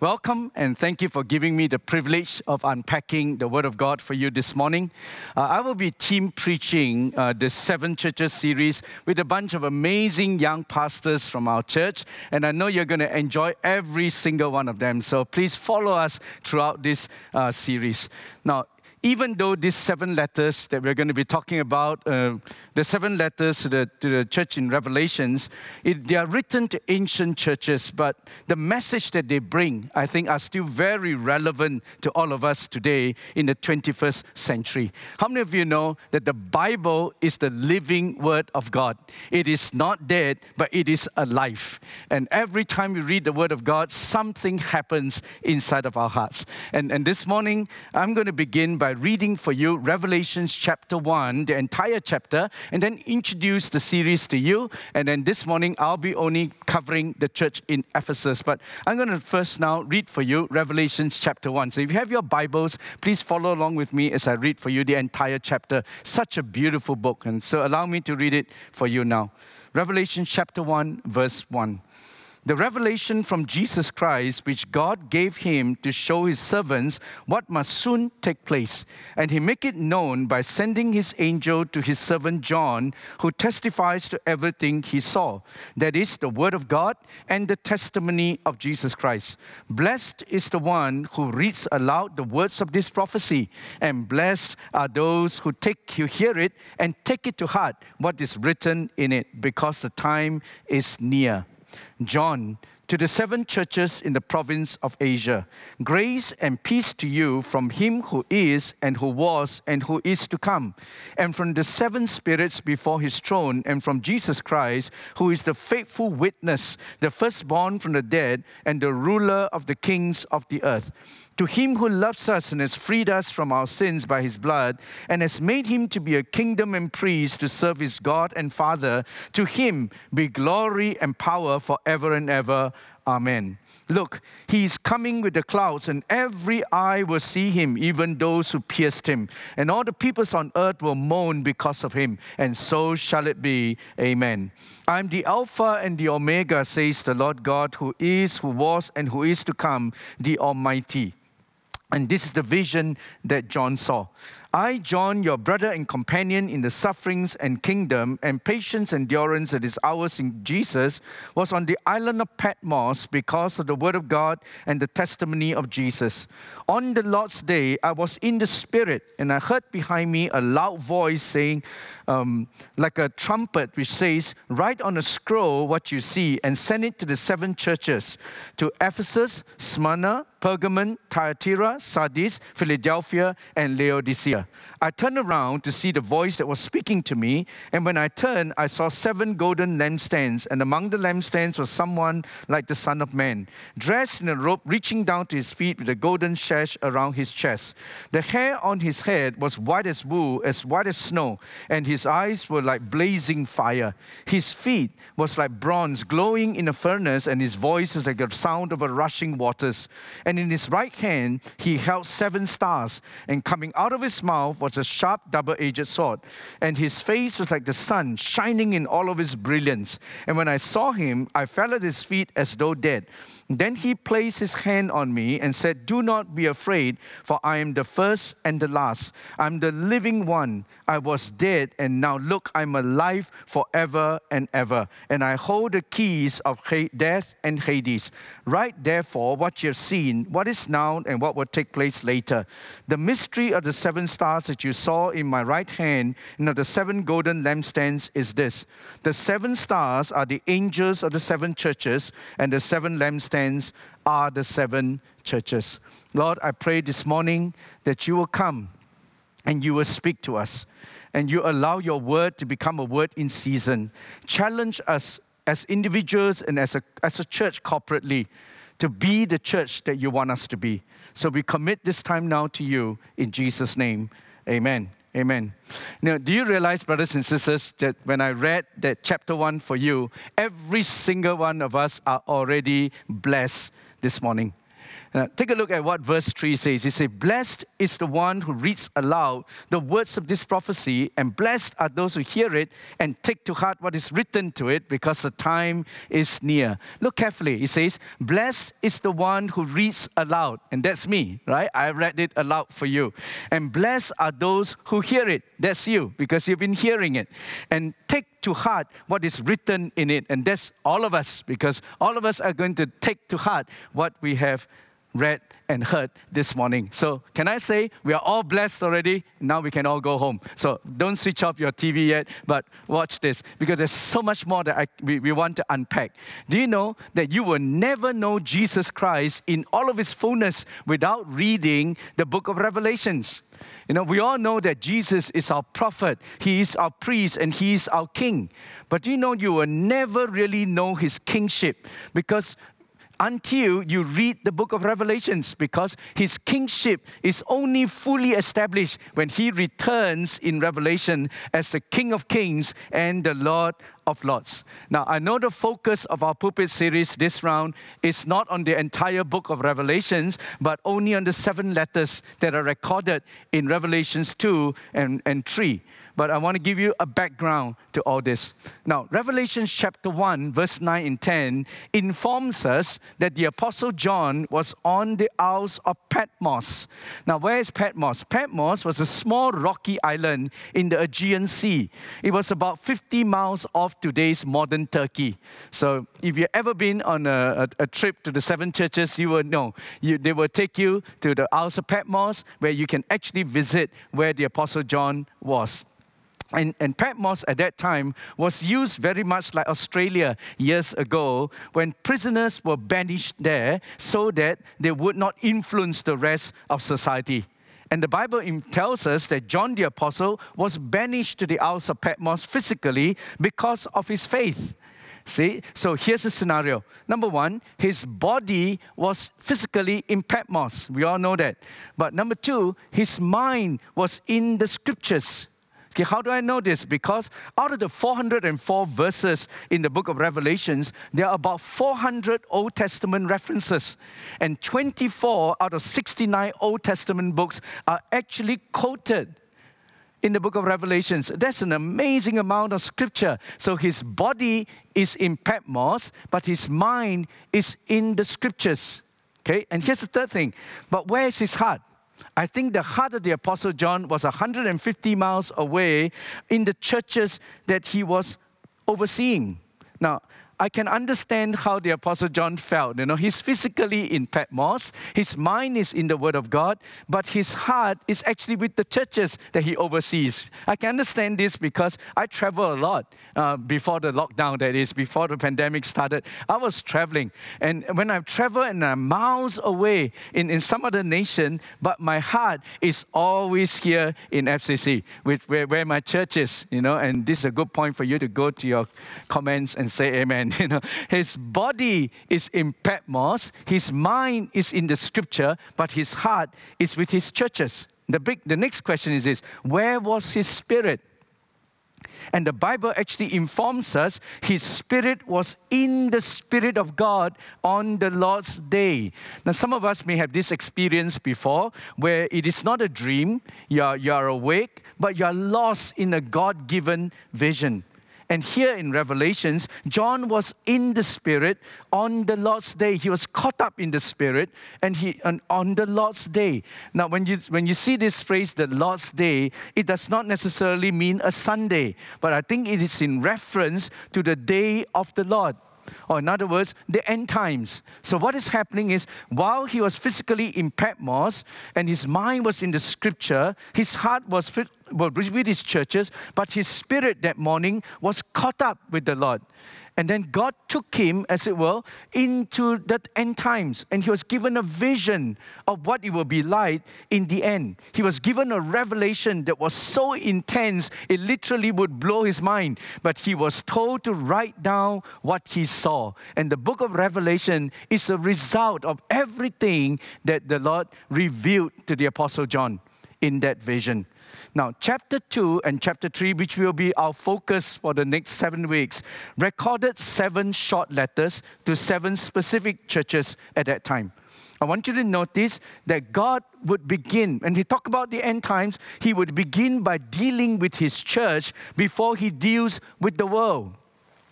Welcome and thank you for giving me the privilege of unpacking the Word of God for you this morning. Uh, I will be team preaching uh, the Seven Churches series with a bunch of amazing young pastors from our church, and I know you're going to enjoy every single one of them. So please follow us throughout this uh, series. Now, even though these seven letters that we're going to be talking about, uh, the seven letters to the, to the church in Revelations, it, they are written to ancient churches, but the message that they bring, I think, are still very relevant to all of us today in the 21st century. How many of you know that the Bible is the living Word of God? It is not dead, but it is alive. And every time we read the Word of God, something happens inside of our hearts. And, and this morning, I'm going to begin by reading for you Revelations chapter 1, the entire chapter and then introduce the series to you. And then this morning, I'll be only covering the church in Ephesus. But I'm going to first now read for you Revelations chapter 1. So if you have your Bibles, please follow along with me as I read for you the entire chapter. Such a beautiful book. And so allow me to read it for you now. Revelation chapter 1, verse 1 the revelation from Jesus Christ, which God gave him to show his servants what must soon take place. And he make it known by sending his angel to his servant John, who testifies to everything he saw. That is the word of God and the testimony of Jesus Christ. Blessed is the one who reads aloud the words of this prophecy, and blessed are those who take who hear it and take it to heart what is written in it, because the time is near. John, to the seven churches in the province of Asia. Grace and peace to you from him who is, and who was, and who is to come, and from the seven spirits before his throne, and from Jesus Christ, who is the faithful witness, the firstborn from the dead, and the ruler of the kings of the earth to him who loves us and has freed us from our sins by his blood, and has made him to be a kingdom and priest to serve his God and Father, to him be glory and power forever and ever. Amen. Look, he is coming with the clouds, and every eye will see him, even those who pierced him. And all the peoples on earth will mourn because of him. And so shall it be. Amen. I'm the Alpha and the Omega, says the Lord God, who is, who was, and who is to come, the Almighty. And this is the vision that John saw. I, John, your brother and companion in the sufferings and kingdom and patience and endurance that is ours in Jesus, was on the island of Patmos because of the word of God and the testimony of Jesus. On the Lord's day, I was in the Spirit, and I heard behind me a loud voice saying, um, like a trumpet, which says, Write on a scroll what you see and send it to the seven churches to Ephesus, Smyrna, Pergamon, Thyatira, Sardis, Philadelphia, and Laodicea yeah. I turned around to see the voice that was speaking to me, and when I turned, I saw seven golden lampstands, and among the lampstands was someone like the Son of Man, dressed in a robe reaching down to his feet with a golden sash around his chest. The hair on his head was white as wool, as white as snow, and his eyes were like blazing fire. His feet was like bronze glowing in a furnace, and his voice was like the sound of a rushing waters. And in his right hand he held seven stars, and coming out of his mouth mouth was a sharp double edged sword, and his face was like the sun, shining in all of its brilliance. And when I saw him, I fell at his feet as though dead. Then he placed his hand on me and said, Do not be afraid, for I am the first and the last. I'm the living one. I was dead, and now look, I'm alive forever and ever. And I hold the keys of death and Hades. Write therefore what you have seen, what is now, and what will take place later. The mystery of the seven stars that you saw in my right hand and of the seven golden lampstands is this the seven stars are the angels of the seven churches, and the seven lampstands are the seven churches. Lord, I pray this morning that you will come and you will speak to us and you allow your word to become a word in season. Challenge us as individuals and as a, as a church corporately to be the church that you want us to be. So we commit this time now to you in Jesus' name. Amen. Amen. Now, do you realize, brothers and sisters, that when I read that chapter one for you, every single one of us are already blessed this morning? Uh, take a look at what verse 3 says. It says, Blessed is the one who reads aloud the words of this prophecy, and blessed are those who hear it and take to heart what is written to it, because the time is near. Look carefully. It says, Blessed is the one who reads aloud. And that's me, right? I read it aloud for you. And blessed are those who hear it. That's you, because you've been hearing it. And take to heart what is written in it. And that's all of us, because all of us are going to take to heart what we have read and heard this morning. So, can I say we are all blessed already? Now we can all go home. So, don't switch off your TV yet, but watch this because there's so much more that I, we, we want to unpack. Do you know that you will never know Jesus Christ in all of his fullness without reading the book of Revelations? You know, we all know that Jesus is our prophet, he is our priest, and he is our king. But you know you will never really know his kingship because until you read the book of Revelations because his kingship is only fully established when he returns in Revelation as the King of Kings and the Lord of Lords. Now, I know the focus of our pulpit series this round is not on the entire book of Revelations, but only on the seven letters that are recorded in Revelations 2 and, and 3 but I want to give you a background to all this. Now, Revelation chapter 1, verse 9 and 10 informs us that the Apostle John was on the Isles of Patmos. Now, where is Patmos? Patmos was a small rocky island in the Aegean Sea. It was about 50 miles off today's modern Turkey. So, if you've ever been on a, a, a trip to the seven churches, you will know. You, they will take you to the of Patmos where you can actually visit where the Apostle John was. And, and Patmos at that time was used very much like Australia years ago when prisoners were banished there so that they would not influence the rest of society. And the Bible tells us that John the Apostle was banished to the Isles of Patmos physically because of his faith. See, so here's the scenario. Number one, his body was physically in Patmos. We all know that. But number two, his mind was in the scriptures. Okay, how do I know this? Because out of the 404 verses in the book of Revelations, there are about 400 Old Testament references. And 24 out of 69 Old Testament books are actually quoted in the book of Revelations. That's an amazing amount of scripture. So his body is in Patmos, but his mind is in the scriptures. Okay, and here's the third thing. But where is his heart? I think the heart of the Apostle John was 150 miles away in the churches that he was overseeing. Now, I can understand how the Apostle John felt. You know, he's physically in Patmos, his mind is in the Word of God, but his heart is actually with the churches that he oversees. I can understand this because I travel a lot uh, before the lockdown, that is, before the pandemic started. I was traveling, and when I travel and I'm miles away in, in some other nation, but my heart is always here in FCC, with, where, where my church is, you know, and this is a good point for you to go to your comments and say amen. You know, his body is in Patmos, his mind is in the scripture, but his heart is with his churches. The, big, the next question is this where was his spirit? And the Bible actually informs us his spirit was in the Spirit of God on the Lord's day. Now, some of us may have this experience before where it is not a dream, you're, you're awake, but you're lost in a God given vision. And here in Revelations, John was in the Spirit on the Lord's day. He was caught up in the Spirit and he and on the Lord's day. Now, when you when you see this phrase, the Lord's day, it does not necessarily mean a Sunday, but I think it is in reference to the day of the Lord or in other words, the end times. So, what is happening is while he was physically in Patmos and his mind was in the scripture, his heart was with his churches, but his spirit that morning was caught up with the Lord. And then God took him, as it were, into the end times. And he was given a vision of what it will be like in the end. He was given a revelation that was so intense, it literally would blow his mind. But he was told to write down what he saw. And the book of Revelation is a result of everything that the Lord revealed to the Apostle John in that vision. Now, chapter 2 and chapter 3, which will be our focus for the next seven weeks, recorded seven short letters to seven specific churches at that time. I want you to notice that God would begin, when he talked about the end times, he would begin by dealing with his church before he deals with the world.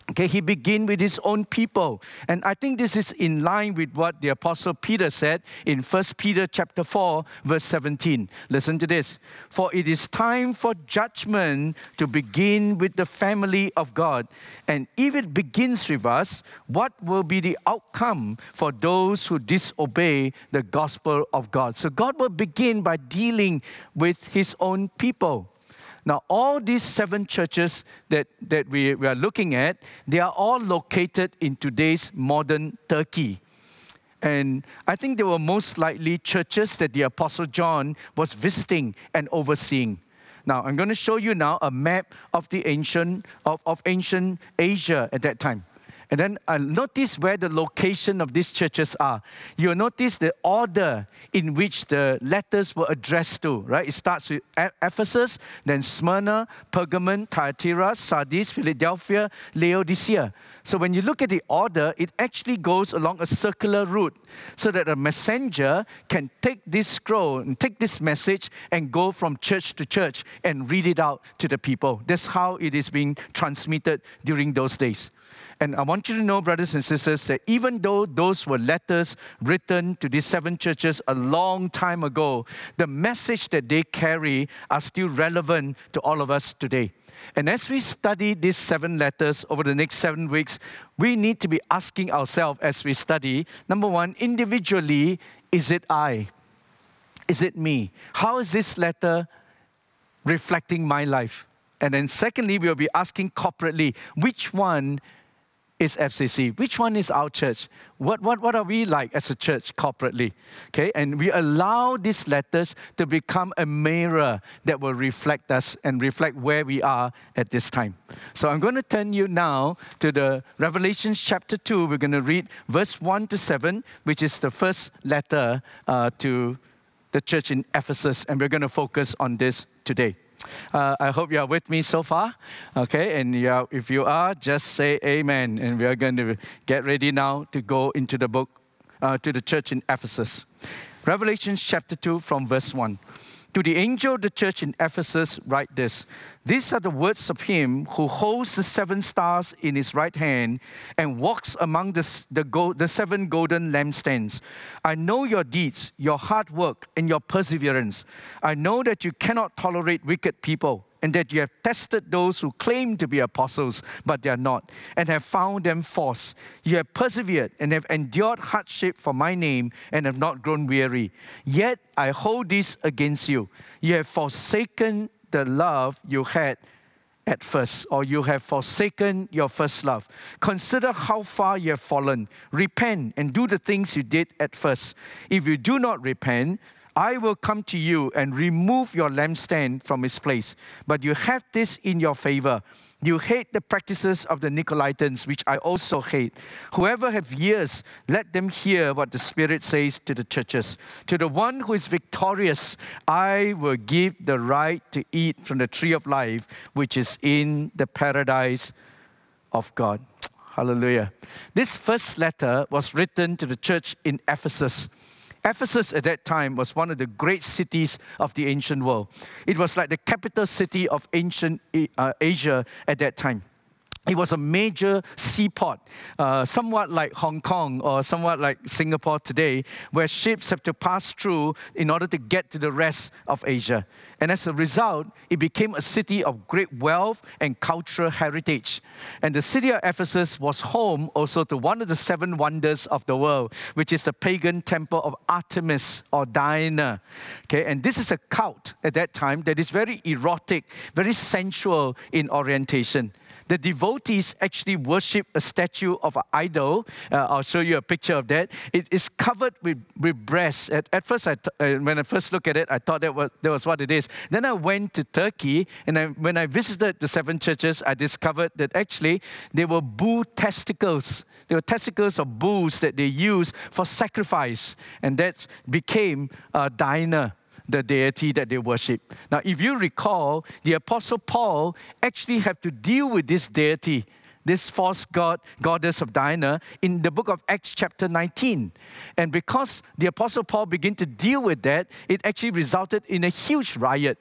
Okay, he began with his own people. And I think this is in line with what the apostle Peter said in 1 Peter chapter 4 verse 17. Listen to this. For it is time for judgment to begin with the family of God. And if it begins with us, what will be the outcome for those who disobey the gospel of God? So God will begin by dealing with his own people. Now, all these seven churches that, that we, we are looking at, they are all located in today's modern Turkey. And I think they were most likely churches that the Apostle John was visiting and overseeing. Now, I'm going to show you now a map of the ancient, of, of ancient Asia at that time. And then uh, notice where the location of these churches are. You'll notice the order in which the letters were addressed to, right? It starts with Ephesus, then Smyrna, Pergamon, Thyatira, Sardis, Philadelphia, Laodicea. So when you look at the order, it actually goes along a circular route so that a messenger can take this scroll and take this message and go from church to church and read it out to the people. That's how it is being transmitted during those days. And I want you to know, brothers and sisters, that even though those were letters written to these seven churches a long time ago, the message that they carry are still relevant to all of us today. And as we study these seven letters over the next seven weeks, we need to be asking ourselves as we study number one, individually, is it I? Is it me? How is this letter reflecting my life? And then, secondly, we'll be asking corporately, which one is FCC? Which one is our church? What, what, what are we like as a church corporately? Okay, and we allow these letters to become a mirror that will reflect us and reflect where we are at this time. So I'm going to turn you now to the Revelations chapter 2. We're going to read verse 1 to 7, which is the first letter uh, to the church in Ephesus, and we're going to focus on this today. Uh, I hope you are with me so far. Okay, and you are, if you are, just say amen. And we are going to get ready now to go into the book, uh, to the church in Ephesus. Revelation chapter 2 from verse 1. To the angel of the church in Ephesus, write this These are the words of him who holds the seven stars in his right hand and walks among the, the, the seven golden lampstands. I know your deeds, your hard work, and your perseverance. I know that you cannot tolerate wicked people and that you have tested those who claim to be apostles, but they are not, and have found them false. You have persevered and have endured hardship for my name and have not grown weary. Yet I hold this against you. You have forsaken the love you had at first, or you have forsaken your first love. Consider how far you have fallen. Repent and do the things you did at first. If you do not repent, I will come to you and remove your lampstand from its place. But you have this in your favor. You hate the practices of the Nicolaitans, which I also hate. Whoever have ears, let them hear what the Spirit says to the churches. To the one who is victorious, I will give the right to eat from the tree of life, which is in the paradise of God. Hallelujah. This first letter was written to the church in Ephesus. Ephesus at that time was one of the great cities of the ancient world. It was like the capital city of ancient uh, Asia at that time. It was a major seaport, uh, somewhat like Hong Kong or somewhat like Singapore today, where ships have to pass through in order to get to the rest of Asia. And as a result, it became a city of great wealth and cultural heritage. And the city of Ephesus was home also to one of the seven wonders of the world, which is the pagan temple of Artemis or Diana. Okay, and this is a cult at that time that is very erotic, very sensual in orientation the devotees actually worship a statue of an idol. Uh, I'll show you a picture of that. It is covered with, with breasts. At, at first, uh, when I first looked at it, I thought that was, that was what it is. Then I went to Turkey, and I, when I visited the seven churches, I discovered that actually they were bull testicles. They were testicles of bulls that they used for sacrifice, and that became a Diana the deity that they worship. Now, if you recall, the Apostle Paul actually had to deal with this deity this false god, goddess of Diana, in the book of Acts, chapter 19. And because the Apostle Paul began to deal with that, it actually resulted in a huge riot.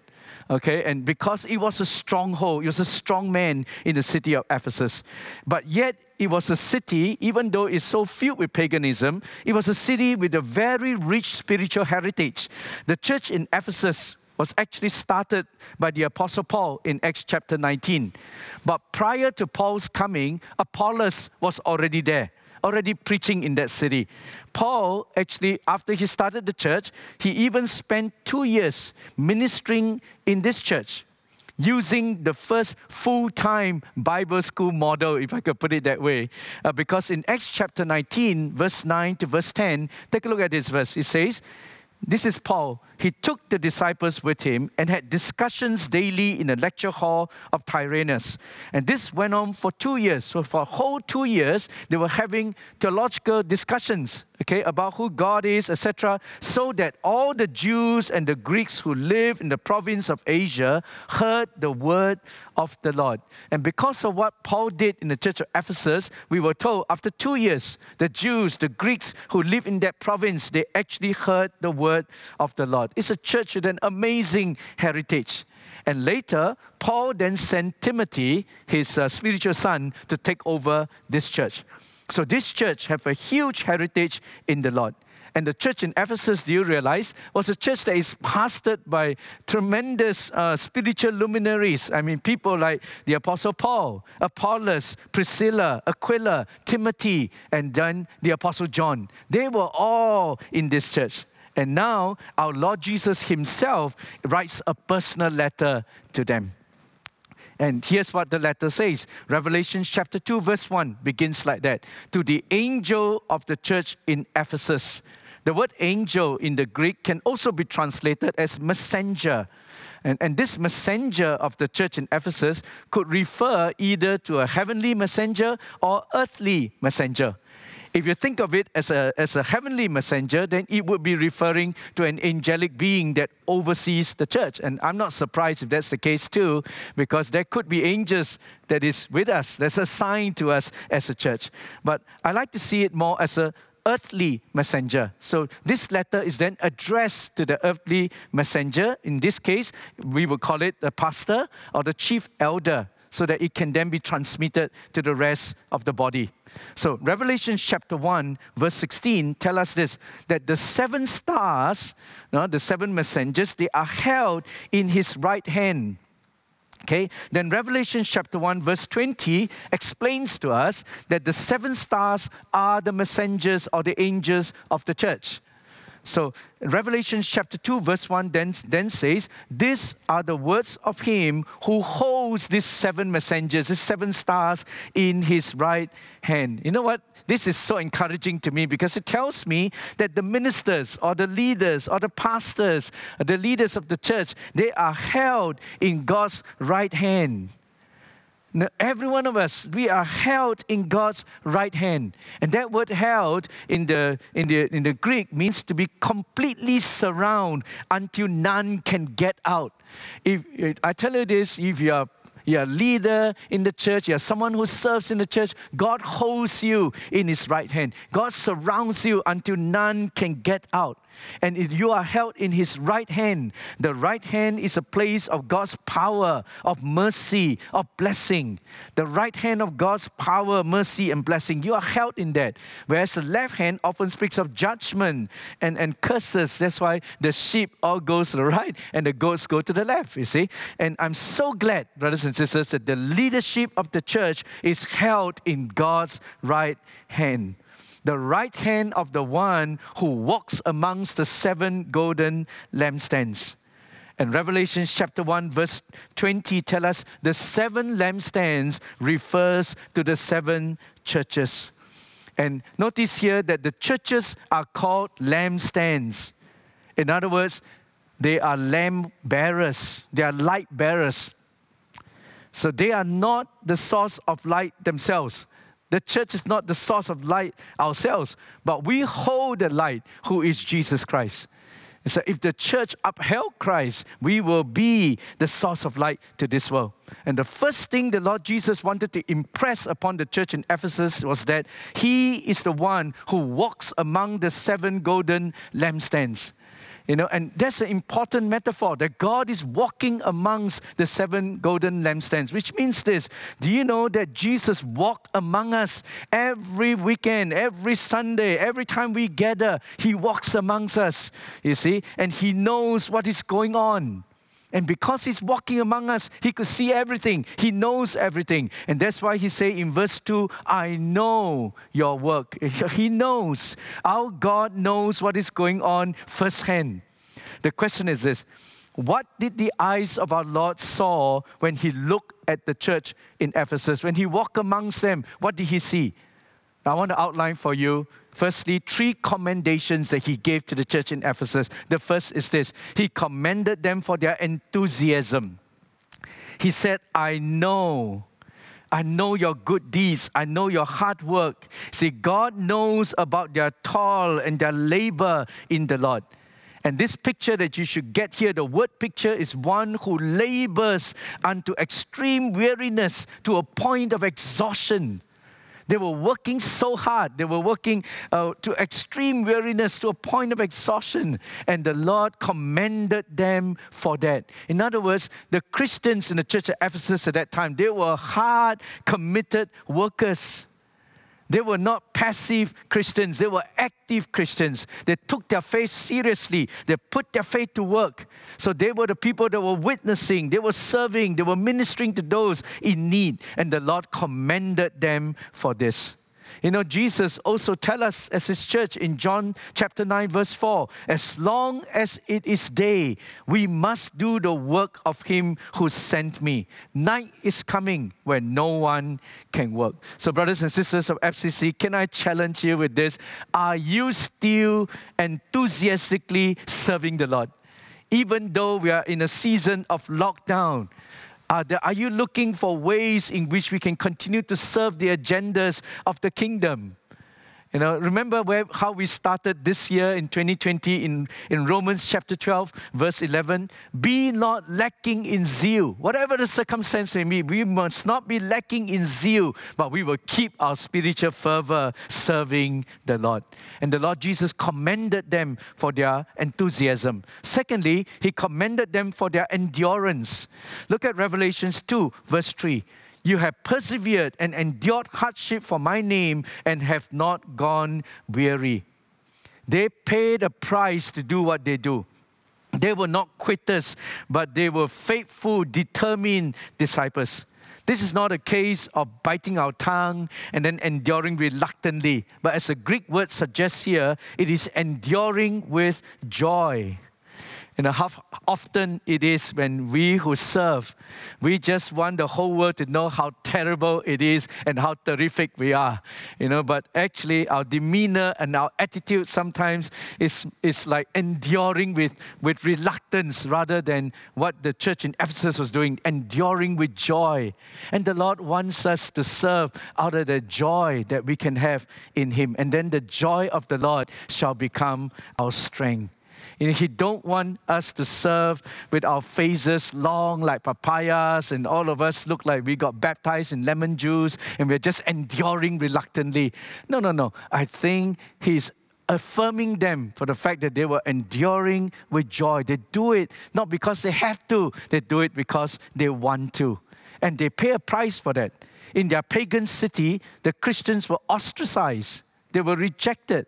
Okay, and because it was a stronghold, it was a strong man in the city of Ephesus. But yet, it was a city, even though it's so filled with paganism, it was a city with a very rich spiritual heritage. The church in Ephesus was actually started by the Apostle Paul in Acts chapter 19. But prior to Paul's coming, Apollos was already there, already preaching in that city. Paul, actually, after he started the church, he even spent two years ministering in this church using the first full time Bible school model, if I could put it that way. Uh, because in Acts chapter 19, verse 9 to verse 10, take a look at this verse. It says, This is Paul he took the disciples with him and had discussions daily in the lecture hall of Tyrannus. And this went on for two years. So, for a whole two years, they were having theological discussions, okay, about who God is, etc., so that all the Jews and the Greeks who live in the province of Asia heard the word of the Lord. And because of what Paul did in the church of Ephesus, we were told after two years, the Jews, the Greeks who live in that province, they actually heard the word of the Lord. It's a church with an amazing heritage. And later, Paul then sent Timothy, his uh, spiritual son, to take over this church. So this church have a huge heritage in the Lord. And the church in Ephesus, do you realize, was a church that is pastored by tremendous uh, spiritual luminaries. I mean, people like the Apostle Paul, Apollos, Priscilla, Aquila, Timothy, and then the Apostle John. They were all in this church. And now our Lord Jesus Himself writes a personal letter to them. And here's what the letter says Revelation chapter 2, verse 1 begins like that To the angel of the church in Ephesus. The word angel in the Greek can also be translated as messenger. And, and this messenger of the church in Ephesus could refer either to a heavenly messenger or earthly messenger. If you think of it as a, as a heavenly messenger, then it would be referring to an angelic being that oversees the church. And I'm not surprised if that's the case too, because there could be angels that is with us, that's assigned to us as a church. But I like to see it more as a earthly messenger. So this letter is then addressed to the earthly messenger. In this case, we would call it the pastor or the chief elder so that it can then be transmitted to the rest of the body. So Revelation chapter 1, verse 16 tell us this that the seven stars, no, the seven messengers, they are held in his right hand. Okay, then Revelation chapter 1, verse 20 explains to us that the seven stars are the messengers or the angels of the church. So Revelation chapter 2, verse 1 then, then says, These are the words of him who holds these seven messengers, these seven stars in his right hand. You know what? This is so encouraging to me because it tells me that the ministers or the leaders or the pastors, the leaders of the church, they are held in God's right hand. Every one of us, we are held in God's right hand. And that word held in the, in the, in the Greek means to be completely surrounded until none can get out. If, I tell you this, if you are you're a leader in the church, you're someone who serves in the church, God holds you in His right hand. God surrounds you until none can get out. And if you are held in his right hand, the right hand is a place of God's power, of mercy, of blessing. The right hand of God's power, mercy, and blessing, you are held in that. Whereas the left hand often speaks of judgment and, and curses. That's why the sheep all goes to the right and the goats go to the left, you see. And I'm so glad, brothers and sisters, that the leadership of the church is held in God's right hand the right hand of the one who walks amongst the seven golden lampstands. And Revelation chapter 1, verse 20 tell us the seven lampstands refers to the seven churches. And notice here that the churches are called lampstands. In other words, they are lamp bearers, they are light bearers. So they are not the source of light themselves. The church is not the source of light ourselves, but we hold the light who is Jesus Christ. So if the church upheld Christ, we will be the source of light to this world. And the first thing the Lord Jesus wanted to impress upon the church in Ephesus was that He is the one who walks among the seven golden lampstands. You know, and that's an important metaphor that God is walking amongst the seven golden lampstands, which means this. Do you know that Jesus walked among us every weekend, every Sunday, every time we gather, He walks amongst us, you see, and He knows what is going on. And because he's walking among us, he could see everything. He knows everything. And that's why he say in verse 2, I know your work. He knows. Our God knows what is going on firsthand. The question is this What did the eyes of our Lord saw when he looked at the church in Ephesus? When he walked amongst them, what did he see? I want to outline for you, firstly, three commendations that he gave to the church in Ephesus. The first is this He commended them for their enthusiasm. He said, I know. I know your good deeds. I know your hard work. See, God knows about their toil and their labor in the Lord. And this picture that you should get here, the word picture, is one who labors unto extreme weariness to a point of exhaustion. They were working so hard. They were working uh, to extreme weariness, to a point of exhaustion. And the Lord commended them for that. In other words, the Christians in the church of Ephesus at that time, they were hard, committed workers. They were not passive Christians, they were active Christians. They took their faith seriously, they put their faith to work. So they were the people that were witnessing, they were serving, they were ministering to those in need, and the Lord commended them for this. You know, Jesus also tell us as his church in John chapter 9 verse 4, as long as it is day, we must do the work of him who sent me. Night is coming when no one can work. So brothers and sisters of FCC, can I challenge you with this? Are you still enthusiastically serving the Lord? Even though we are in a season of lockdown, are, there, are you looking for ways in which we can continue to serve the agendas of the kingdom? You know, remember where, how we started this year in 2020 in, in Romans chapter 12, verse 11? Be not lacking in zeal. Whatever the circumstance may be, we must not be lacking in zeal, but we will keep our spiritual fervor serving the Lord. And the Lord Jesus commended them for their enthusiasm. Secondly, he commended them for their endurance. Look at Revelations 2, verse 3 you have persevered and endured hardship for my name and have not gone weary. They paid a price to do what they do. They were not quitters, but they were faithful, determined disciples. This is not a case of biting our tongue and then enduring reluctantly, but as the Greek word suggests here, it is enduring with joy. You know, how often it is when we who serve, we just want the whole world to know how terrible it is and how terrific we are. You know, but actually our demeanor and our attitude sometimes is, is like enduring with, with reluctance rather than what the church in Ephesus was doing, enduring with joy. And the Lord wants us to serve out of the joy that we can have in Him. And then the joy of the Lord shall become our strength. You know, he don't want us to serve with our faces long like papayas and all of us look like we got baptized in lemon juice and we're just enduring reluctantly. No, no, no. I think he's affirming them for the fact that they were enduring with joy. They do it not because they have to, they do it because they want to. And they pay a price for that. In their pagan city, the Christians were ostracized, they were rejected.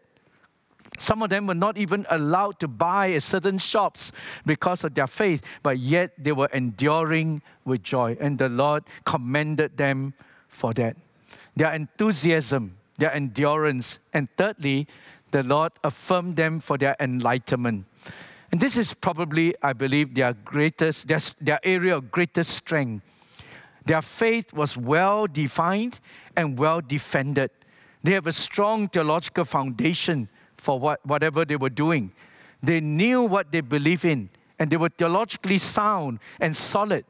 Some of them were not even allowed to buy at certain shops because of their faith, but yet they were enduring with joy. And the Lord commended them for that. Their enthusiasm, their endurance. And thirdly, the Lord affirmed them for their enlightenment. And this is probably, I believe, their greatest, their, their area of greatest strength. Their faith was well defined and well defended. They have a strong theological foundation for what, whatever they were doing. They knew what they believed in, and they were theologically sound and solid.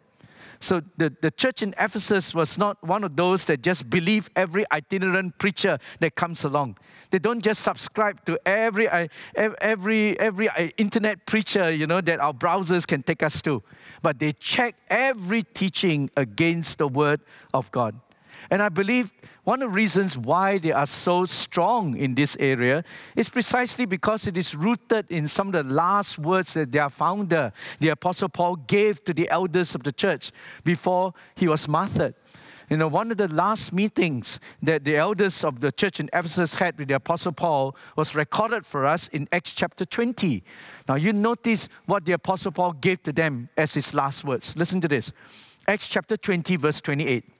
So the, the church in Ephesus was not one of those that just believe every itinerant preacher that comes along. They don't just subscribe to every, uh, every, every uh, internet preacher, you know, that our browsers can take us to. But they check every teaching against the word of God. And I believe one of the reasons why they are so strong in this area is precisely because it is rooted in some of the last words that their founder, the Apostle Paul, gave to the elders of the church before he was martyred. You know, one of the last meetings that the elders of the church in Ephesus had with the Apostle Paul was recorded for us in Acts chapter 20. Now, you notice what the Apostle Paul gave to them as his last words. Listen to this Acts chapter 20, verse 28.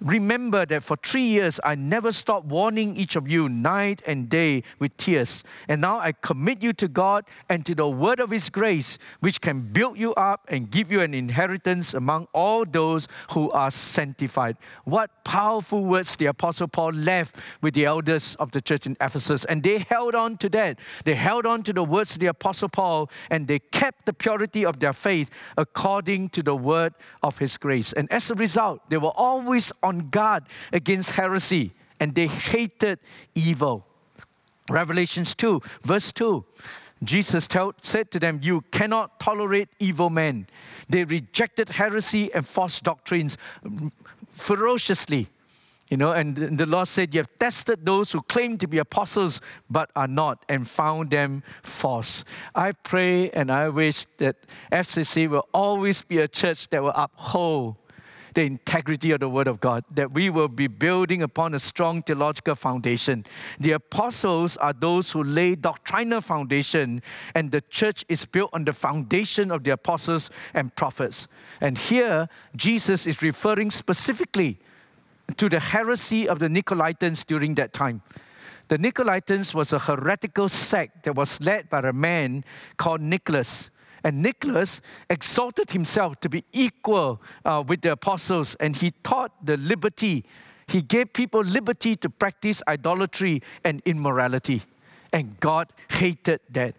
remember that for three years I never stopped warning each of you night and day with tears. And now I commit you to God and to the word of His grace, which can build you up and give you an inheritance among all those who are sanctified. What powerful words the Apostle Paul left with the elders of the church in Ephesus. And they held on to that. They held on to the words of the Apostle Paul and they kept the purity of their faith according to the word of His grace. And as a result, they were always on guard against heresy and they hated evil. Revelations 2, verse 2. Jesus told, said to them, You cannot tolerate evil men. They rejected heresy and false doctrines ferociously. You know, and the Lord said, You have tested those who claim to be apostles but are not and found them false. I pray and I wish that FCC will always be a church that will uphold the integrity of the Word of God, that we will be building upon a strong theological foundation. The apostles are those who lay doctrinal foundation, and the church is built on the foundation of the apostles and prophets. And here, Jesus is referring specifically to the heresy of the Nicolaitans during that time. The Nicolaitans was a heretical sect that was led by a man called Nicholas. And Nicholas exalted himself to be equal uh, with the apostles, and he taught the liberty. He gave people liberty to practice idolatry and immorality. And God hated that.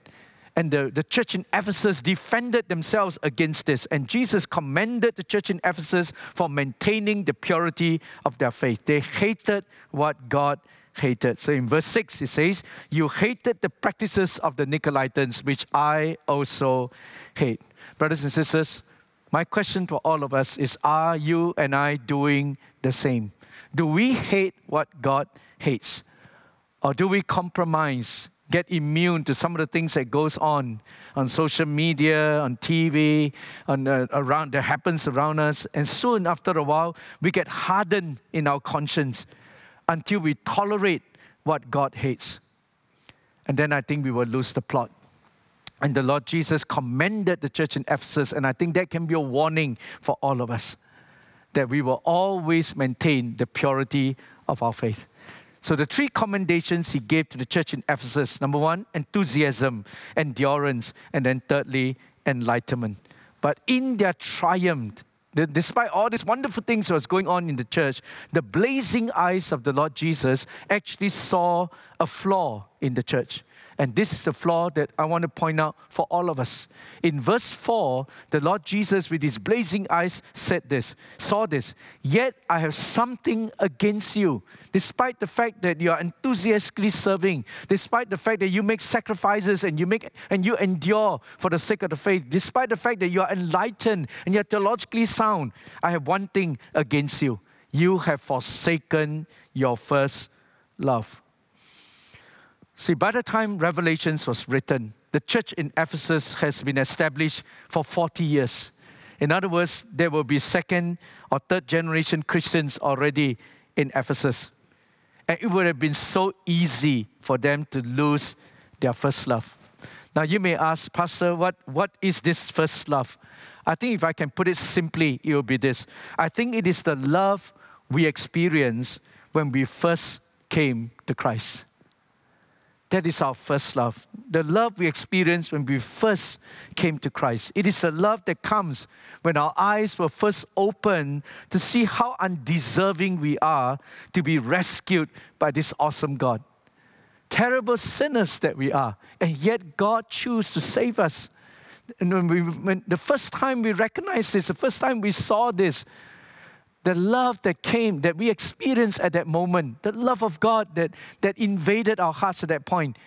And the, the church in Ephesus defended themselves against this. And Jesus commended the church in Ephesus for maintaining the purity of their faith. They hated what God hated. So in verse 6, it says, You hated the practices of the Nicolaitans, which I also hate. Brothers and sisters, my question to all of us is Are you and I doing the same? Do we hate what God hates? Or do we compromise, get immune to some of the things that goes on on social media, on TV, on, uh, around that happens around us, and soon after a while, we get hardened in our conscience until we tolerate what God hates. And then I think we will lose the plot. And the Lord Jesus commended the church in Ephesus, and I think that can be a warning for all of us that we will always maintain the purity of our faith. So, the three commendations he gave to the church in Ephesus number one, enthusiasm, endurance, and then thirdly, enlightenment. But in their triumph, despite all these wonderful things that was going on in the church, the blazing eyes of the Lord Jesus actually saw a flaw in the church. And this is the flaw that I want to point out for all of us. In verse 4, the Lord Jesus, with his blazing eyes, said this, saw this, yet I have something against you. Despite the fact that you are enthusiastically serving, despite the fact that you make sacrifices and you make and you endure for the sake of the faith, despite the fact that you are enlightened and you're theologically sound, I have one thing against you. You have forsaken your first love. See, by the time Revelations was written, the church in Ephesus has been established for 40 years. In other words, there will be second or third generation Christians already in Ephesus. And it would have been so easy for them to lose their first love. Now, you may ask, Pastor, what, what is this first love? I think if I can put it simply, it will be this I think it is the love we experience when we first came to Christ. That is our first love. The love we experienced when we first came to Christ. It is the love that comes when our eyes were first opened to see how undeserving we are to be rescued by this awesome God. Terrible sinners that we are, and yet God chose to save us. And when, we, when the first time we recognized this, the first time we saw this, the love that came, that we experienced at that moment, the love of God that, that invaded our hearts at that point,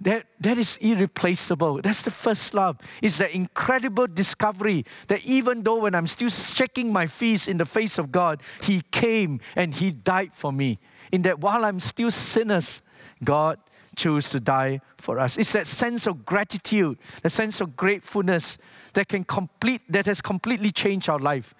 that, that is irreplaceable. That's the first love. It's the incredible discovery that even though when I'm still shaking my feet in the face of God, He came and He died for me. In that while I'm still sinners, God chose to die for us. It's that sense of gratitude, the sense of gratefulness that can complete that has completely changed our life.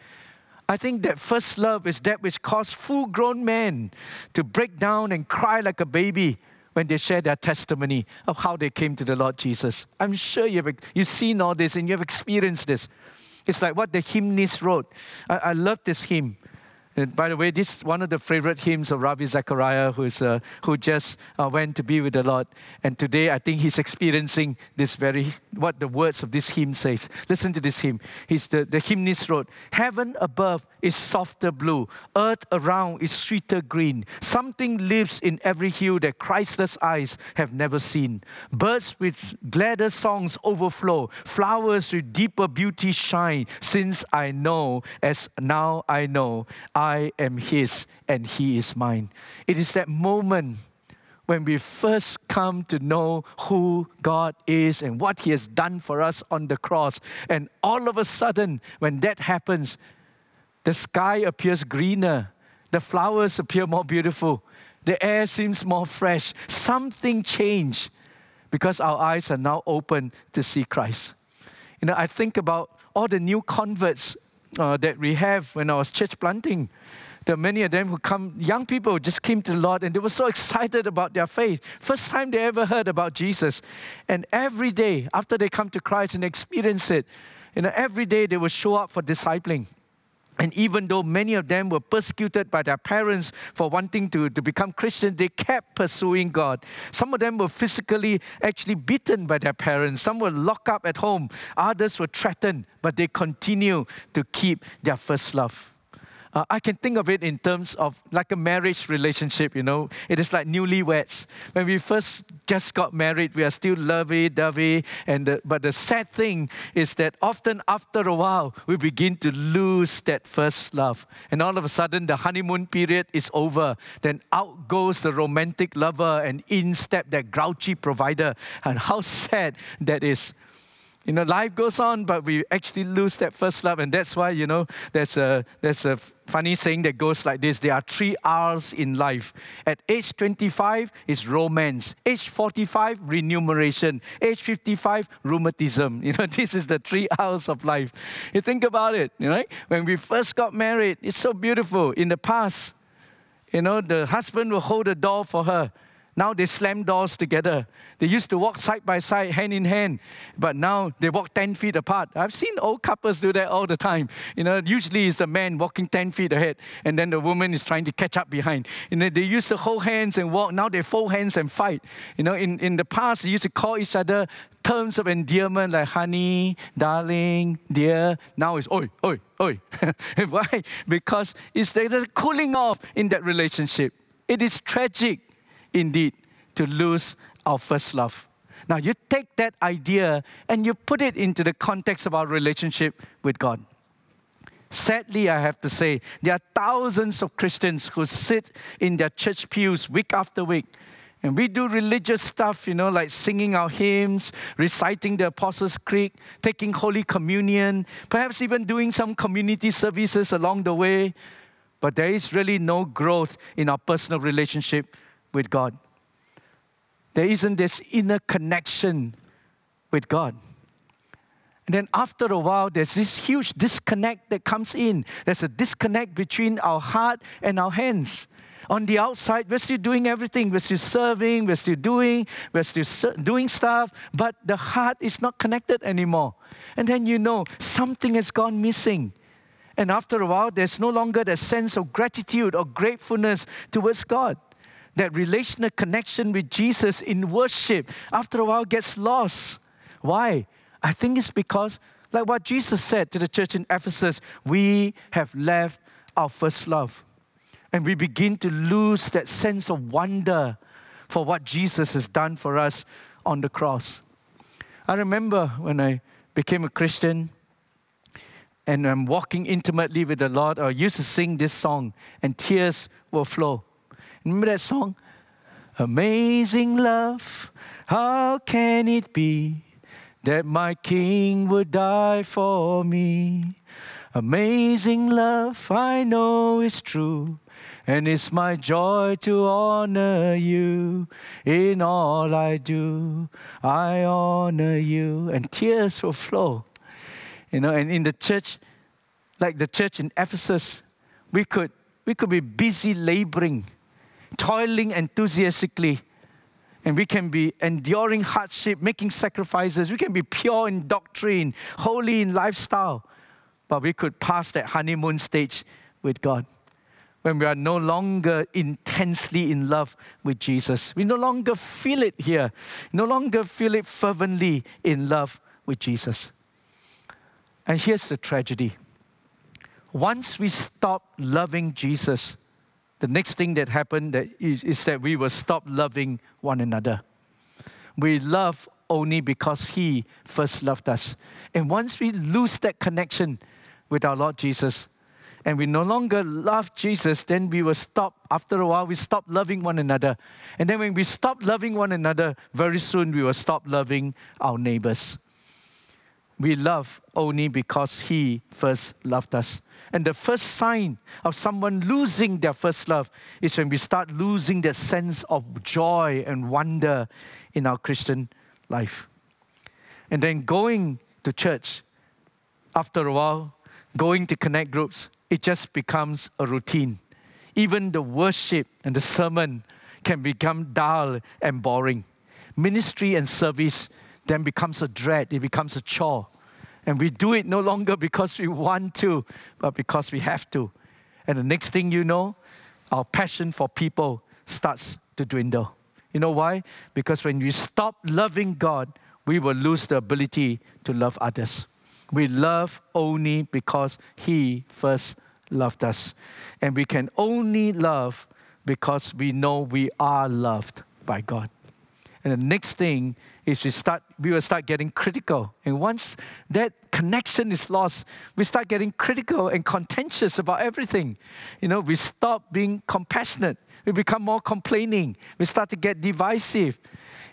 I think that first love is that which caused full grown men to break down and cry like a baby when they share their testimony of how they came to the Lord Jesus. I'm sure you've, you've seen all this and you've experienced this. It's like what the hymnist wrote. I, I love this hymn. And by the way, this is one of the favorite hymns of Ravi Zachariah, who's, uh, who just uh, went to be with the Lord. And today, I think he's experiencing this very, what the words of this hymn says. Listen to this hymn. He's the, the hymnist wrote, Heaven above is softer blue, earth around is sweeter green. Something lives in every hue that Christless eyes have never seen. Birds with gladder songs overflow, flowers with deeper beauty shine, since I know, as now I know, am His and He is mine. It is that moment when we first come to know who God is and what He has done for us on the cross. And all of a sudden, when that happens, the sky appears greener, the flowers appear more beautiful, the air seems more fresh. Something changed because our eyes are now open to see Christ. You know, I think about all the new converts uh, that we have when I was church planting. There are many of them who come, young people just came to the Lord and they were so excited about their faith. First time they ever heard about Jesus. And every day after they come to Christ and experience it, you know, every day they will show up for discipling. And even though many of them were persecuted by their parents for wanting to, to become Christians, they kept pursuing God. Some of them were physically actually beaten by their parents. Some were locked up at home. Others were threatened, but they continue to keep their first love. Uh, I can think of it in terms of like a marriage relationship, you know. It is like newlyweds. When we first just got married, we are still lovey-dovey. And the, but the sad thing is that often after a while, we begin to lose that first love. And all of a sudden, the honeymoon period is over. Then out goes the romantic lover and in step that grouchy provider. And how sad that is. You know, life goes on, but we actually lose that first love. And that's why, you know, there's a, there's a funny saying that goes like this there are three R's in life. At age 25 is romance, age 45, remuneration, age 55, rheumatism. You know, this is the three R's of life. You think about it, you know, when we first got married, it's so beautiful. In the past, you know, the husband will hold the door for her. Now they slam doors together. They used to walk side by side, hand in hand, but now they walk 10 feet apart. I've seen old couples do that all the time. You know, usually it's the man walking 10 feet ahead, and then the woman is trying to catch up behind. You know, they used to hold hands and walk. Now they fold hands and fight. You know, in, in the past, they used to call each other terms of endearment like honey, darling, dear. Now it's oi, oi, oi. Why? Because it's the cooling off in that relationship. It is tragic indeed to lose our first love. Now, you take that idea and you put it into the context of our relationship with God. Sadly, I have to say, there are thousands of Christians who sit in their church pews week after week. And we do religious stuff, you know, like singing our hymns, reciting the Apostles' Creed, taking Holy Communion, perhaps even doing some community services along the way. But there is really no growth in our personal relationship with God. There isn't this inner connection with God. And then after a while, there's this huge disconnect that comes in. There's a disconnect between our heart and our hands. On the outside, we're still doing everything. We're still serving, we're still doing, we're still doing stuff, but the heart is not connected anymore. And then you know something has gone missing. And after a while, there's no longer that sense of gratitude or gratefulness towards God. That relational connection with Jesus in worship, after a while, gets lost. Why? I think it's because, like what Jesus said to the church in Ephesus, we have left our first love. And we begin to lose that sense of wonder for what Jesus has done for us on the cross. I remember when I became a Christian and I'm walking intimately with the Lord, I used to sing this song and tears will flow. Remember that song? Amazing love, how can it be that my King would die for me? Amazing love, I know it's true. And it's my joy to honor you in all I do. I honor you. And tears will flow. You know, and in the church, like the church in Ephesus, we could, we could be busy laboring, toiling enthusiastically, and we can be enduring hardship, making sacrifices. We can be pure in doctrine, holy in lifestyle, but we could pass that honeymoon stage with God when we are no longer intensely in love with Jesus. We no longer feel it here, no longer feel it fervently in love with Jesus. And here's the tragedy once we stop loving Jesus, the next thing that happened that is, is that we will stop loving one another. We love only because He first loved us. And once we lose that connection with our Lord Jesus, and we no longer love Jesus, then we will stop. After a while, we stop loving one another. And then when we stop loving one another, very soon we will stop loving our neighbors. We love only because He first loved us. And the first sign of someone losing their first love is when we start losing that sense of joy and wonder in our Christian life. And then going to church, after a while, going to connect groups, it just becomes a routine. Even the worship and the sermon can become dull and boring. Ministry and service then becomes a dread, it becomes a chore. And we do it no longer because we want to, but because we have to. And the next thing you know, our passion for people starts to dwindle. You know why? Because when we stop loving God, we will lose the ability to love others. We love only because He first loved us. And we can only love because we know we are loved by God. And the next thing is we start we will start getting critical. And once that connection is lost, we start getting critical and contentious about everything. You know, we stop being compassionate. We become more complaining. We start to get divisive.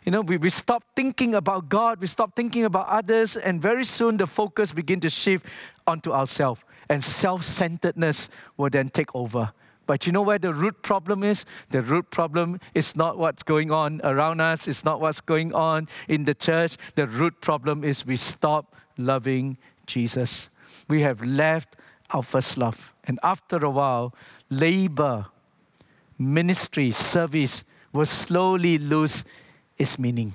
You know, we, we stop thinking about God, we stop thinking about others, and very soon the focus begin to shift onto ourselves. And self-centeredness will then take over. But you know where the root problem is? The root problem is not what's going on around us, it's not what's going on in the church. The root problem is we stop loving Jesus. We have left our first love. And after a while, labor, ministry, service will slowly lose its meaning.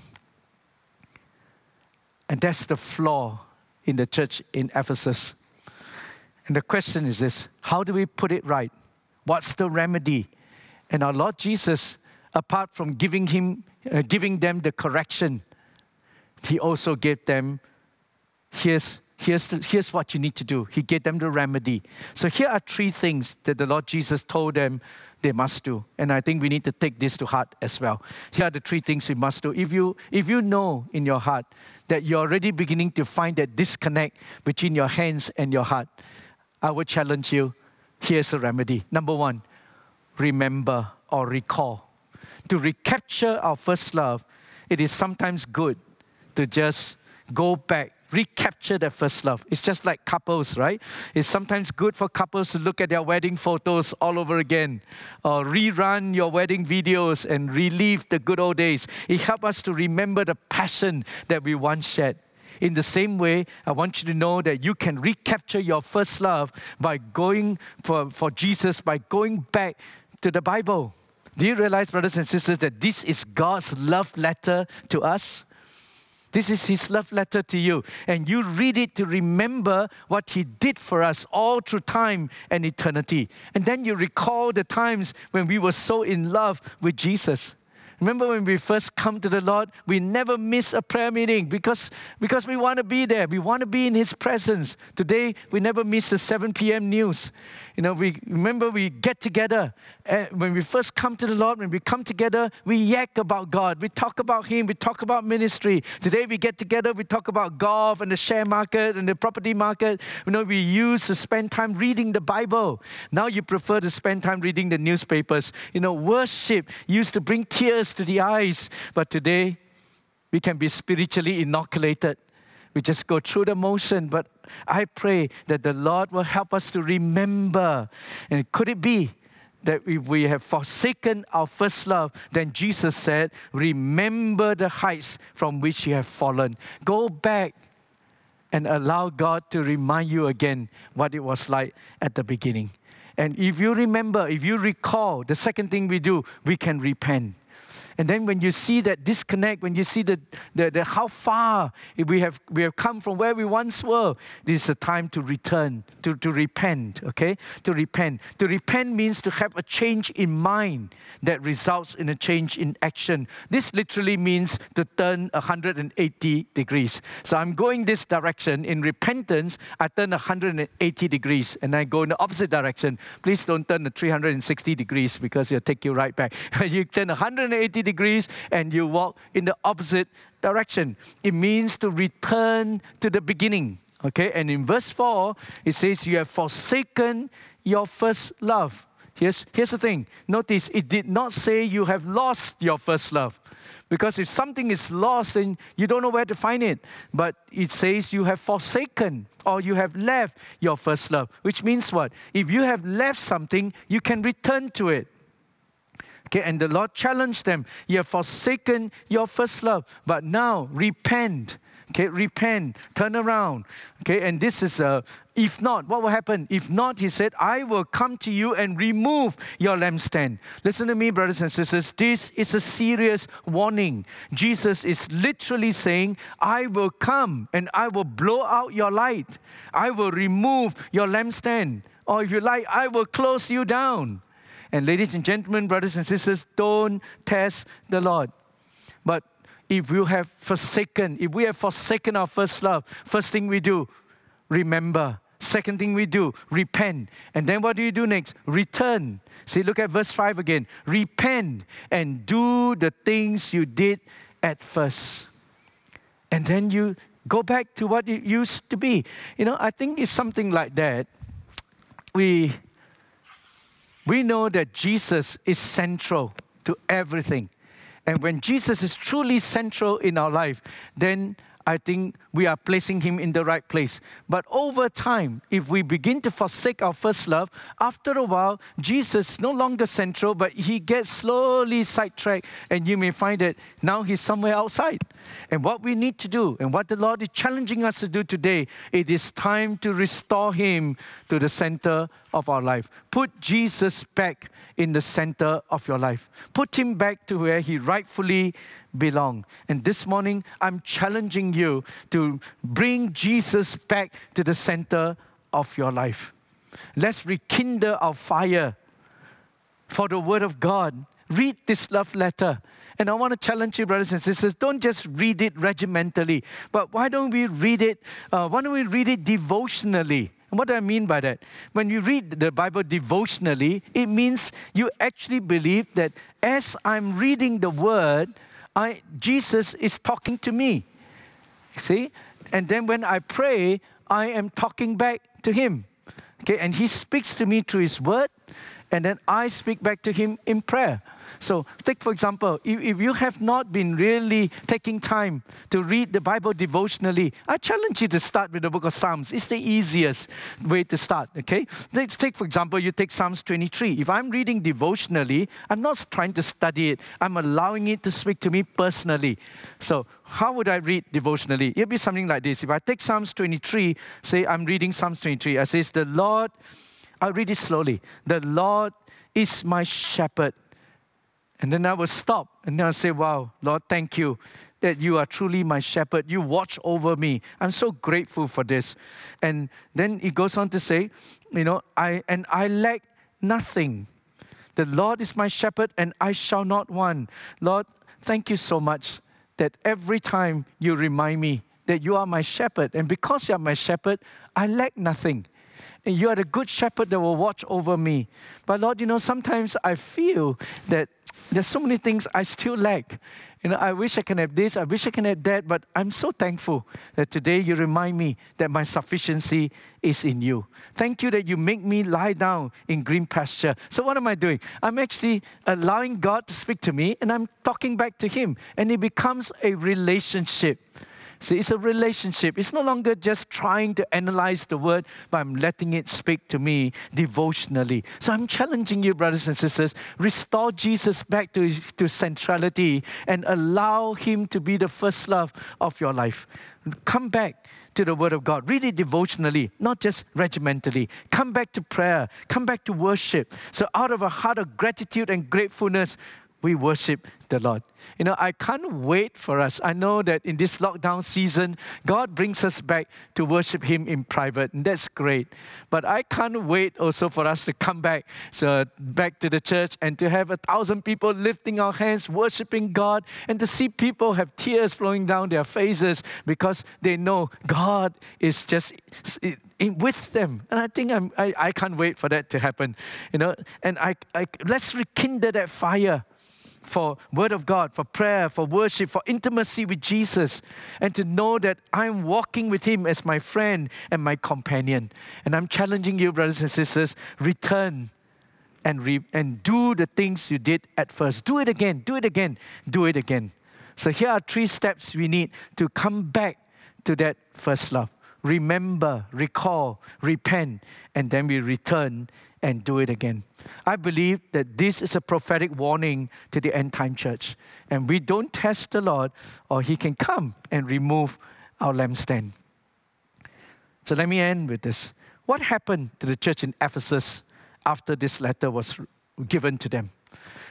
And that's the flaw in the church in Ephesus. And the question is this how do we put it right? What's the remedy? And our Lord Jesus, apart from giving, him, uh, giving them the correction, He also gave them, here's, here's, the, here's what you need to do. He gave them the remedy. So here are three things that the Lord Jesus told them they must do. And I think we need to take this to heart as well. Here are the three things we must do. If you, if you know in your heart that you're already beginning to find that disconnect between your hands and your heart, I would challenge you here's a remedy. Number one, remember or recall. To recapture our first love, it is sometimes good to just go back, recapture that first love. It's just like couples, right? It's sometimes good for couples to look at their wedding photos all over again, or rerun your wedding videos and relive the good old days. It helps us to remember the passion that we once shared. In the same way, I want you to know that you can recapture your first love by going for, for Jesus, by going back to the Bible. Do you realize, brothers and sisters, that this is God's love letter to us? This is His love letter to you. And you read it to remember what He did for us all through time and eternity. And then you recall the times when we were so in love with Jesus. Remember when we first come to the Lord, we never miss a prayer meeting because, because we want to be there. We want to be in His presence. Today, we never miss the 7 p.m. news. You know, we remember we get together. Uh, when we first come to the Lord, when we come together, we yak about God. We talk about Him. We talk about ministry. Today we get together, we talk about golf and the share market and the property market. You know, we used to spend time reading the Bible. Now you prefer to spend time reading the newspapers. You know, worship used to bring tears to the eyes, but today we can be spiritually inoculated we just go through the motion, but I pray that the Lord will help us to remember. And could it be that if we have forsaken our first love, then Jesus said, Remember the heights from which you have fallen. Go back and allow God to remind you again what it was like at the beginning. And if you remember, if you recall, the second thing we do, we can repent. And then when you see that disconnect, when you see the, the, the, how far we have, we have come from where we once were, this is the time to return, to, to repent, okay? To repent. To repent means to have a change in mind that results in a change in action. This literally means to turn 180 degrees. So I'm going this direction. In repentance, I turn 180 degrees and I go in the opposite direction. Please don't turn the 360 degrees because it'll take you right back. you turn 180 degrees and you walk in the opposite direction. It means to return to the beginning. Okay, and in verse 4, it says, You have forsaken your first love. Here's, here's the thing notice it did not say you have lost your first love. Because if something is lost, then you don't know where to find it. But it says you have forsaken or you have left your first love, which means what? If you have left something, you can return to it. Okay, and the Lord challenged them. You have forsaken your first love, but now repent. Okay, repent, turn around. Okay, and this is a if not, what will happen? If not, he said, I will come to you and remove your lampstand. Listen to me, brothers and sisters. This is a serious warning. Jesus is literally saying, I will come and I will blow out your light. I will remove your lampstand. Or if you like, I will close you down. And ladies and gentlemen, brothers and sisters, don't test the Lord. But if you have forsaken, if we have forsaken our first love, first thing we do, remember. Second thing we do, repent. And then what do you do next? Return. See, look at verse 5 again. Repent and do the things you did at first. And then you go back to what it used to be. You know, I think it's something like that. We we know that Jesus is central to everything. And when Jesus is truly central in our life, then I think we are placing him in the right place. But over time, if we begin to forsake our first love, after a while, Jesus is no longer central, but he gets slowly sidetracked, and you may find that now he's somewhere outside. And what we need to do, and what the Lord is challenging us to do today, it is time to restore him to the center of our life. Put Jesus back in the center of your life. Put him back to where he rightfully belong. And this morning, I'm challenging you to bring Jesus back to the center of your life. Let's rekindle our fire for the Word of God. Read this love letter. And I want to challenge you, brothers and sisters, don't just read it regimentally, but why don't we read it? Uh, why don't we read it devotionally? And what do I mean by that? When you read the Bible devotionally, it means you actually believe that as I'm reading the Word, I, Jesus is talking to me. See? And then when I pray, I am talking back to him. Okay, and he speaks to me through his word, and then I speak back to him in prayer. So, take for example, if, if you have not been really taking time to read the Bible devotionally, I challenge you to start with the book of Psalms. It's the easiest way to start, okay? Let's take, for example, you take Psalms 23. If I'm reading devotionally, I'm not trying to study it, I'm allowing it to speak to me personally. So, how would I read devotionally? It'd be something like this. If I take Psalms 23, say I'm reading Psalms 23, I says, The Lord, I'll read it slowly. The Lord is my shepherd. And then I will stop and then I'll say, Wow, Lord, thank you that you are truly my shepherd. You watch over me. I'm so grateful for this. And then he goes on to say, you know, I and I lack nothing. The Lord is my shepherd, and I shall not want. Lord, thank you so much that every time you remind me that you are my shepherd, and because you are my shepherd, I lack nothing. And you are the good shepherd that will watch over me. But Lord, you know, sometimes I feel that there's so many things I still lack. You know, I wish I can have this, I wish I can have that, but I'm so thankful that today you remind me that my sufficiency is in you. Thank you that you make me lie down in green pasture. So, what am I doing? I'm actually allowing God to speak to me and I'm talking back to Him, and it becomes a relationship. See, it's a relationship. It's no longer just trying to analyze the word, but I'm letting it speak to me devotionally. So I'm challenging you, brothers and sisters, restore Jesus back to, to centrality and allow him to be the first love of your life. Come back to the Word of God. Read it devotionally, not just regimentally. Come back to prayer. Come back to worship. So, out of a heart of gratitude and gratefulness, we worship the Lord. You know, I can't wait for us. I know that in this lockdown season, God brings us back to worship Him in private, and that's great. But I can't wait also for us to come back, so back to the church and to have a thousand people lifting our hands, worshiping God, and to see people have tears flowing down their faces because they know God is just in, with them. And I think I'm, I, I can't wait for that to happen. You know, and I, I let's rekindle that fire for Word of God, for prayer, for worship, for intimacy with Jesus, and to know that I'm walking with Him as my friend and my companion. And I'm challenging you, brothers and sisters, return and, re- and do the things you did at first. Do it again, do it again, do it again. So here are three steps we need to come back to that first love. Remember, recall, repent, and then we return and do it again. I believe that this is a prophetic warning to the end time church. And we don't test the Lord, or He can come and remove our lampstand. So let me end with this. What happened to the church in Ephesus after this letter was given to them?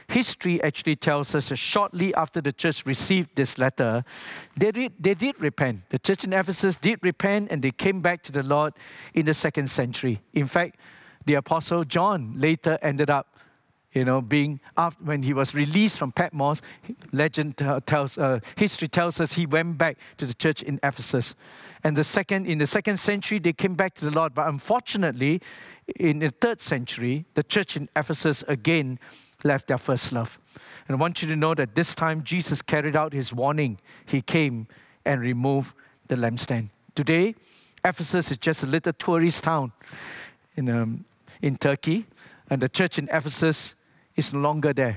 History actually tells us that shortly after the church received this letter, they did, they did repent. The church in Ephesus did repent and they came back to the Lord in the second century. In fact, the apostle John later ended up you know, being after, when he was released from Patmos, legend tells, uh, history tells us he went back to the church in Ephesus. And the second, in the second century, they came back to the Lord. But unfortunately, in the third century, the church in Ephesus again left their first love. And I want you to know that this time Jesus carried out his warning. He came and removed the lampstand. Today, Ephesus is just a little tourist town. In, um, in Turkey, and the church in Ephesus is no longer there.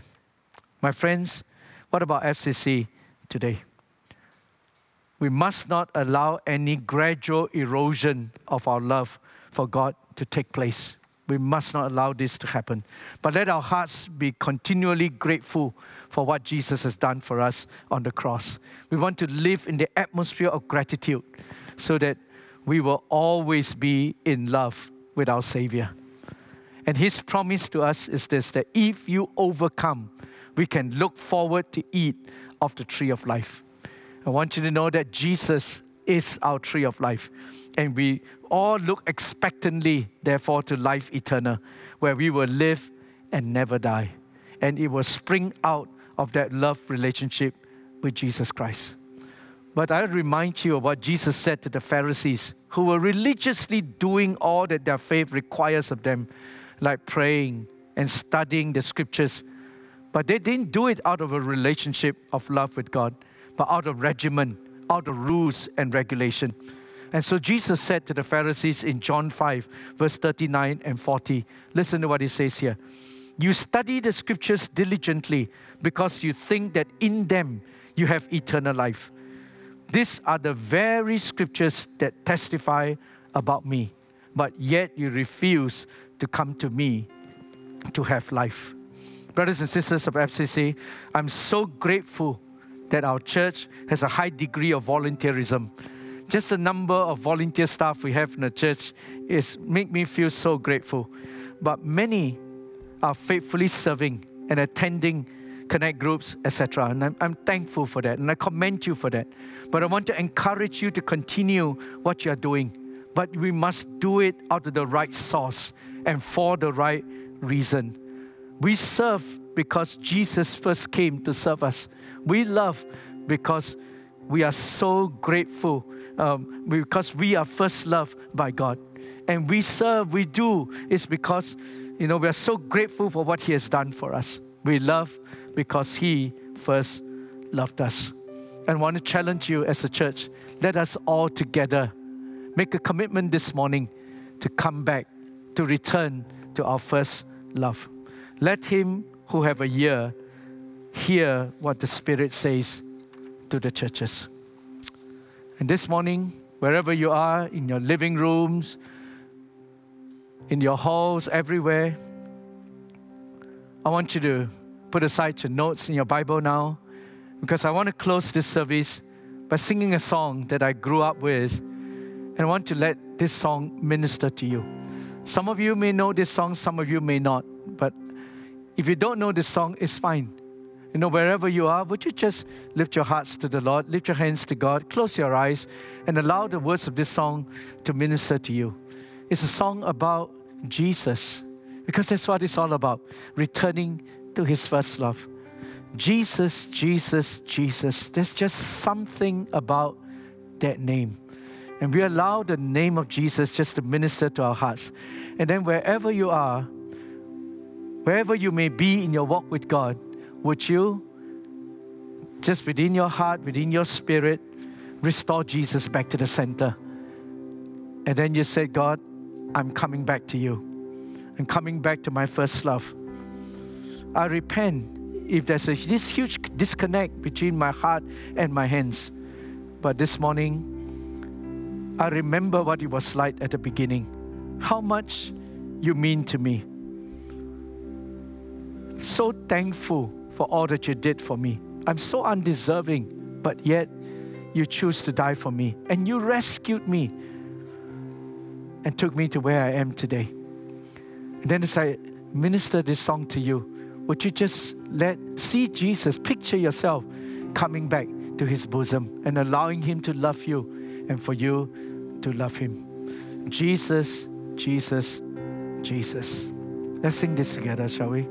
My friends, what about FCC today? We must not allow any gradual erosion of our love for God to take place. We must not allow this to happen. But let our hearts be continually grateful for what Jesus has done for us on the cross. We want to live in the atmosphere of gratitude so that we will always be in love with our Savior. And his promise to us is this that if you overcome, we can look forward to eat of the tree of life. I want you to know that Jesus is our tree of life. And we all look expectantly, therefore, to life eternal, where we will live and never die. And it will spring out of that love relationship with Jesus Christ. But I remind you of what Jesus said to the Pharisees who were religiously doing all that their faith requires of them like praying and studying the scriptures. But they didn't do it out of a relationship of love with God, but out of regimen, out of rules and regulation. And so Jesus said to the Pharisees in John 5, verse 39 and 40, listen to what he says here. You study the scriptures diligently because you think that in them you have eternal life. These are the very scriptures that testify about me, but yet you refuse to come to me to have life. Brothers and sisters of FCC, I'm so grateful that our church has a high degree of volunteerism. Just the number of volunteer staff we have in the church is make me feel so grateful. But many are faithfully serving and attending connect groups, etc. And I'm, I'm thankful for that, and I commend you for that. But I want to encourage you to continue what you are doing. But we must do it out of the right source and for the right reason. We serve because Jesus first came to serve us. We love because we are so grateful um, because we are first loved by God. And we serve, we do, is because, you know, we are so grateful for what He has done for us. We love because He first loved us. And I want to challenge you as a church, let us all together make a commitment this morning to come back, to return to our first love. Let him who have a ear hear what the Spirit says to the churches. And this morning, wherever you are, in your living rooms, in your halls, everywhere, I want you to put aside your notes in your Bible now because I want to close this service by singing a song that I grew up with. And I want to let this song minister to you. Some of you may know this song, some of you may not. But if you don't know this song, it's fine. You know, wherever you are, would you just lift your hearts to the Lord, lift your hands to God, close your eyes, and allow the words of this song to minister to you? It's a song about Jesus, because that's what it's all about returning to His first love. Jesus, Jesus, Jesus. There's just something about that name. And we allow the name of Jesus just to minister to our hearts. And then wherever you are, wherever you may be in your walk with God, would you just within your heart, within your spirit, restore Jesus back to the center? And then you say, God, I'm coming back to you. I'm coming back to my first love. I repent if there's a, this huge disconnect between my heart and my hands. But this morning, I remember what it was like at the beginning, how much you mean to me. So thankful for all that you did for me. I'm so undeserving, but yet you choose to die for me and you rescued me and took me to where I am today. And then as I minister this song to you, would you just let see Jesus, picture yourself coming back to his bosom and allowing him to love you and for you to love him. Jesus, Jesus, Jesus. Let's sing this together, shall we?